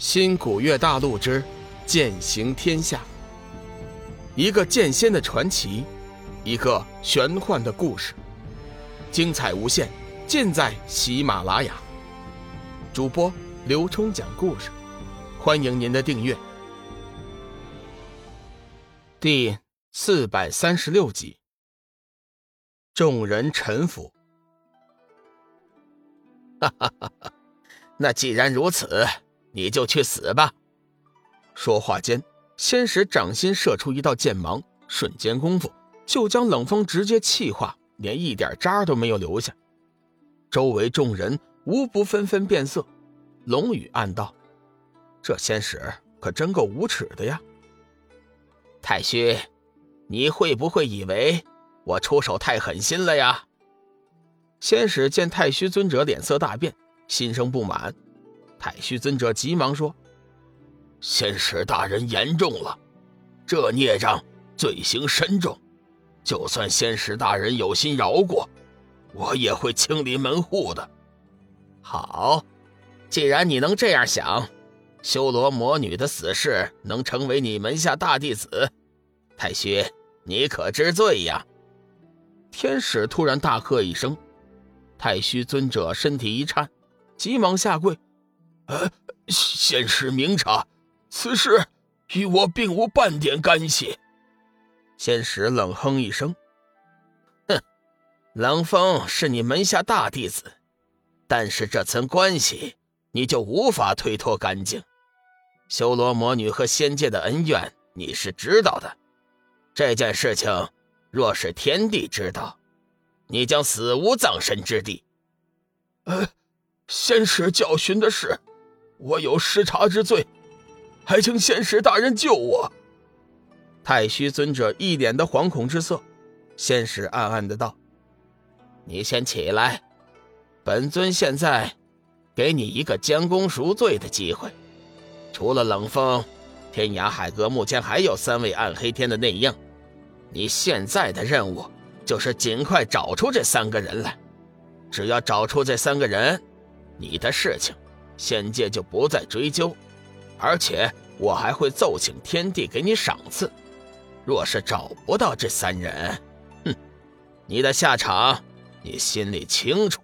新古月大陆之剑行天下，一个剑仙的传奇，一个玄幻的故事，精彩无限，尽在喜马拉雅。主播刘冲讲故事，欢迎您的订阅。第四百三十六集，众人臣服。哈哈哈哈！那既然如此。你就去死吧！说话间，仙使掌心射出一道剑芒，瞬间功夫就将冷风直接气化，连一点渣都没有留下。周围众人无不纷纷变色。龙宇暗道：“这仙使可真够无耻的呀！”太虚，你会不会以为我出手太狠心了呀？仙使见太虚尊者脸色大变，心生不满。太虚尊者急忙说：“仙使大人言重了，这孽障罪行深重，就算仙使大人有心饶过，我也会清理门户的。”好，既然你能这样想，修罗魔女的死士能成为你门下大弟子，太虚，你可知罪呀？天使突然大喝一声，太虚尊者身体一颤，急忙下跪。呃，仙使明察，此事与我并无半点干系。仙使冷哼一声：“哼，冷风是你门下大弟子，但是这层关系你就无法推脱干净。修罗魔女和仙界的恩怨你是知道的，这件事情若是天帝知道，你将死无葬身之地。呃，仙使教训的是。”我有失察之罪，还请仙使大人救我。太虚尊者一脸的惶恐之色，仙使暗暗的道：“你先起来，本尊现在给你一个将功赎罪的机会。除了冷风，天涯海阁目前还有三位暗黑天的内应，你现在的任务就是尽快找出这三个人来。只要找出这三个人，你的事情。”仙界就不再追究，而且我还会奏请天帝给你赏赐。若是找不到这三人，哼，你的下场你心里清楚。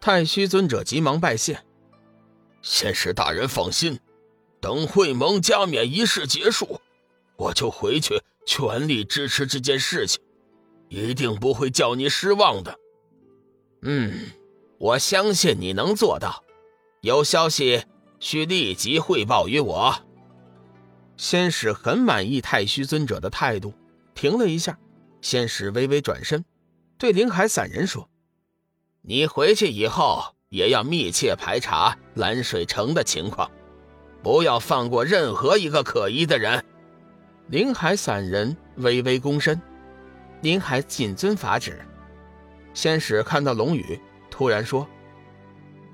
太虚尊者急忙拜谢，仙师大人放心，等会盟加冕仪式结束，我就回去全力支持这件事情，一定不会叫你失望的。嗯，我相信你能做到。有消息需立即汇报于我。仙使很满意太虚尊者的态度，停了一下，仙使微微转身，对灵海散人说：“你回去以后也要密切排查蓝水城的情况，不要放过任何一个可疑的人。”灵海散人微微躬身：“林海谨遵法旨。”仙使看到龙宇，突然说：“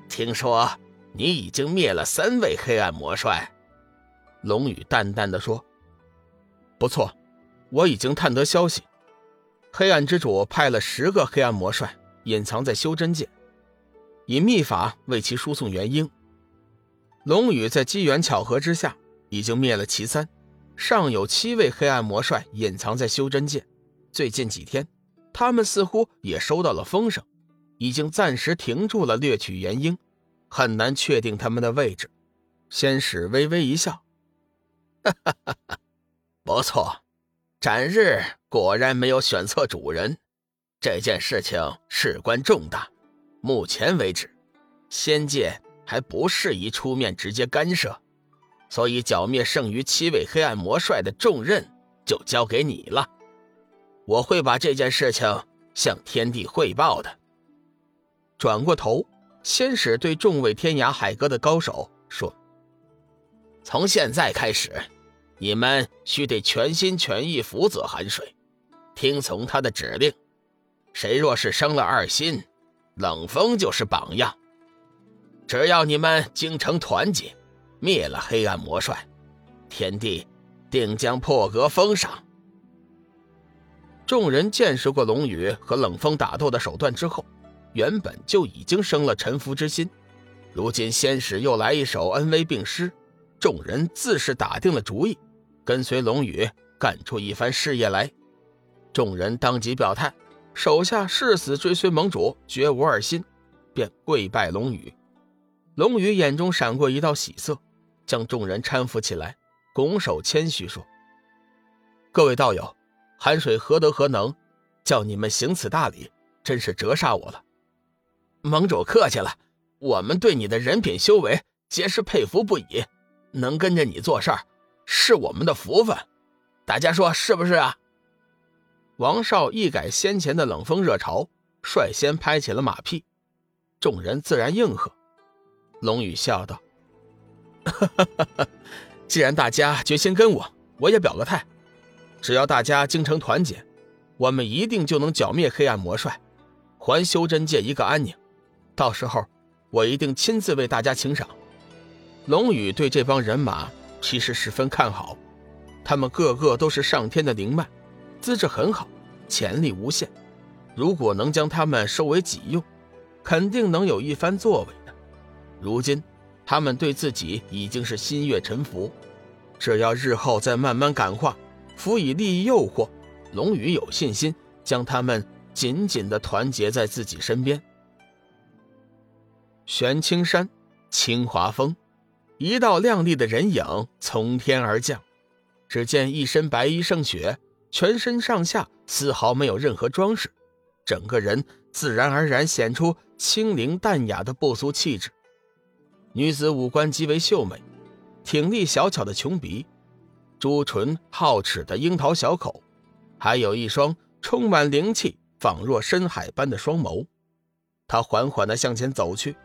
听说。”你已经灭了三位黑暗魔帅，龙宇淡淡的说：“不错，我已经探得消息，黑暗之主派了十个黑暗魔帅隐藏在修真界，以秘法为其输送元婴。龙宇在机缘巧合之下已经灭了其三，尚有七位黑暗魔帅隐藏在修真界。最近几天，他们似乎也收到了风声，已经暂时停住了掠取元婴。”很难确定他们的位置。仙使微微一笑：“哈哈哈哈不错，斩日果然没有选错主人。这件事情事关重大，目前为止，仙界还不适宜出面直接干涉，所以剿灭剩余七位黑暗魔帅的重任就交给你了。我会把这件事情向天帝汇报的。”转过头。先使对众位天涯海阁的高手说：“从现在开始，你们须得全心全意辅佐寒水，听从他的指令。谁若是生了二心，冷风就是榜样。只要你们精诚团结，灭了黑暗魔帅，天帝定将破格封赏。”众人见识过龙宇和冷风打斗的手段之后。原本就已经生了臣服之心，如今仙使又来一手恩威并施，众人自是打定了主意，跟随龙宇干出一番事业来。众人当即表态，手下誓死追随盟主，绝无二心，便跪拜龙宇。龙宇眼中闪过一道喜色，将众人搀扶起来，拱手谦虚说：“各位道友，寒水何德何能，叫你们行此大礼，真是折煞我了。”盟主客气了，我们对你的人品修为皆是佩服不已，能跟着你做事儿，是我们的福分。大家说是不是啊？王少一改先前的冷风热潮，率先拍起了马屁，众人自然应和。龙宇笑道：“既然大家决心跟我，我也表个态。只要大家精诚团结，我们一定就能剿灭黑暗魔帅，还修真界一个安宁。到时候，我一定亲自为大家请赏。”龙宇对这帮人马其实十分看好，他们个个都是上天的灵脉，资质很好，潜力无限。如果能将他们收为己用，肯定能有一番作为的。如今，他们对自己已经是心悦诚服，只要日后再慢慢感化，辅以利益诱惑，龙宇有信心将他们紧紧的团结在自己身边。玄青山，清华峰，一道亮丽的人影从天而降，只见一身白衣胜雪，全身上下丝毫没有任何装饰，整个人自然而然显出清灵淡雅的不俗气质。女子五官极为秀美，挺立小巧的琼鼻，朱唇皓齿的樱桃小口，还有一双充满灵气、仿若深海般的双眸。她缓缓地向前走去，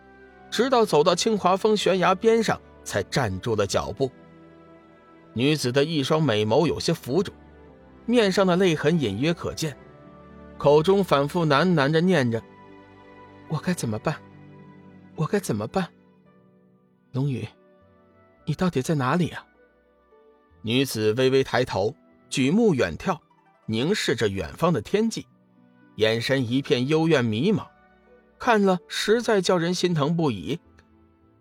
直到走到清华峰悬崖边上，才站住了脚步。女子的一双美眸有些浮肿，面上的泪痕隐约可见，口中反复喃喃着念着：“我该怎么办？我该怎么办？”龙宇，你到底在哪里啊？女子微微抬头，举目远眺，凝视着远方的天际，眼神一片幽怨迷茫，看了实在叫人心疼不已。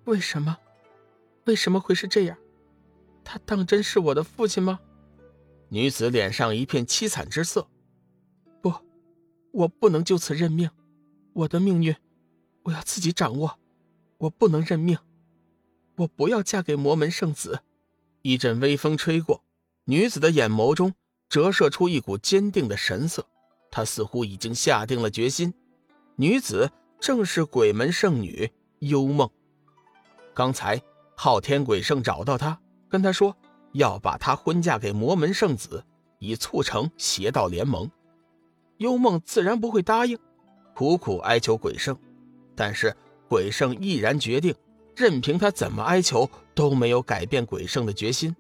为什么？为什么会是这样？他当真是我的父亲吗？女子脸上一片凄惨之色。不，我不能就此认命，我的命运，我要自己掌握，我不能认命。我不要嫁给魔门圣子。一阵微风吹过，女子的眼眸中折射出一股坚定的神色。她似乎已经下定了决心。女子正是鬼门圣女幽梦。刚才昊天鬼圣找到她，跟她说要把她婚嫁给魔门圣子，以促成邪道联盟。幽梦自然不会答应，苦苦哀求鬼圣，但是鬼圣毅然决定。任凭他怎么哀求，都没有改变鬼圣的决心。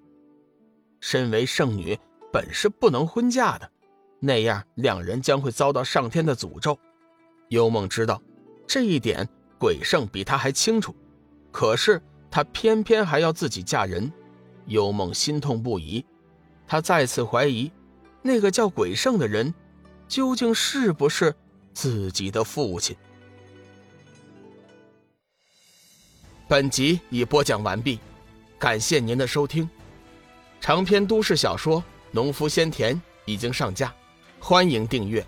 身为圣女，本是不能婚嫁的，那样两人将会遭到上天的诅咒。幽梦知道这一点，鬼圣比他还清楚，可是他偏偏还要自己嫁人。幽梦心痛不已，他再次怀疑，那个叫鬼圣的人，究竟是不是自己的父亲。本集已播讲完毕，感谢您的收听。长篇都市小说《农夫先田》已经上架，欢迎订阅。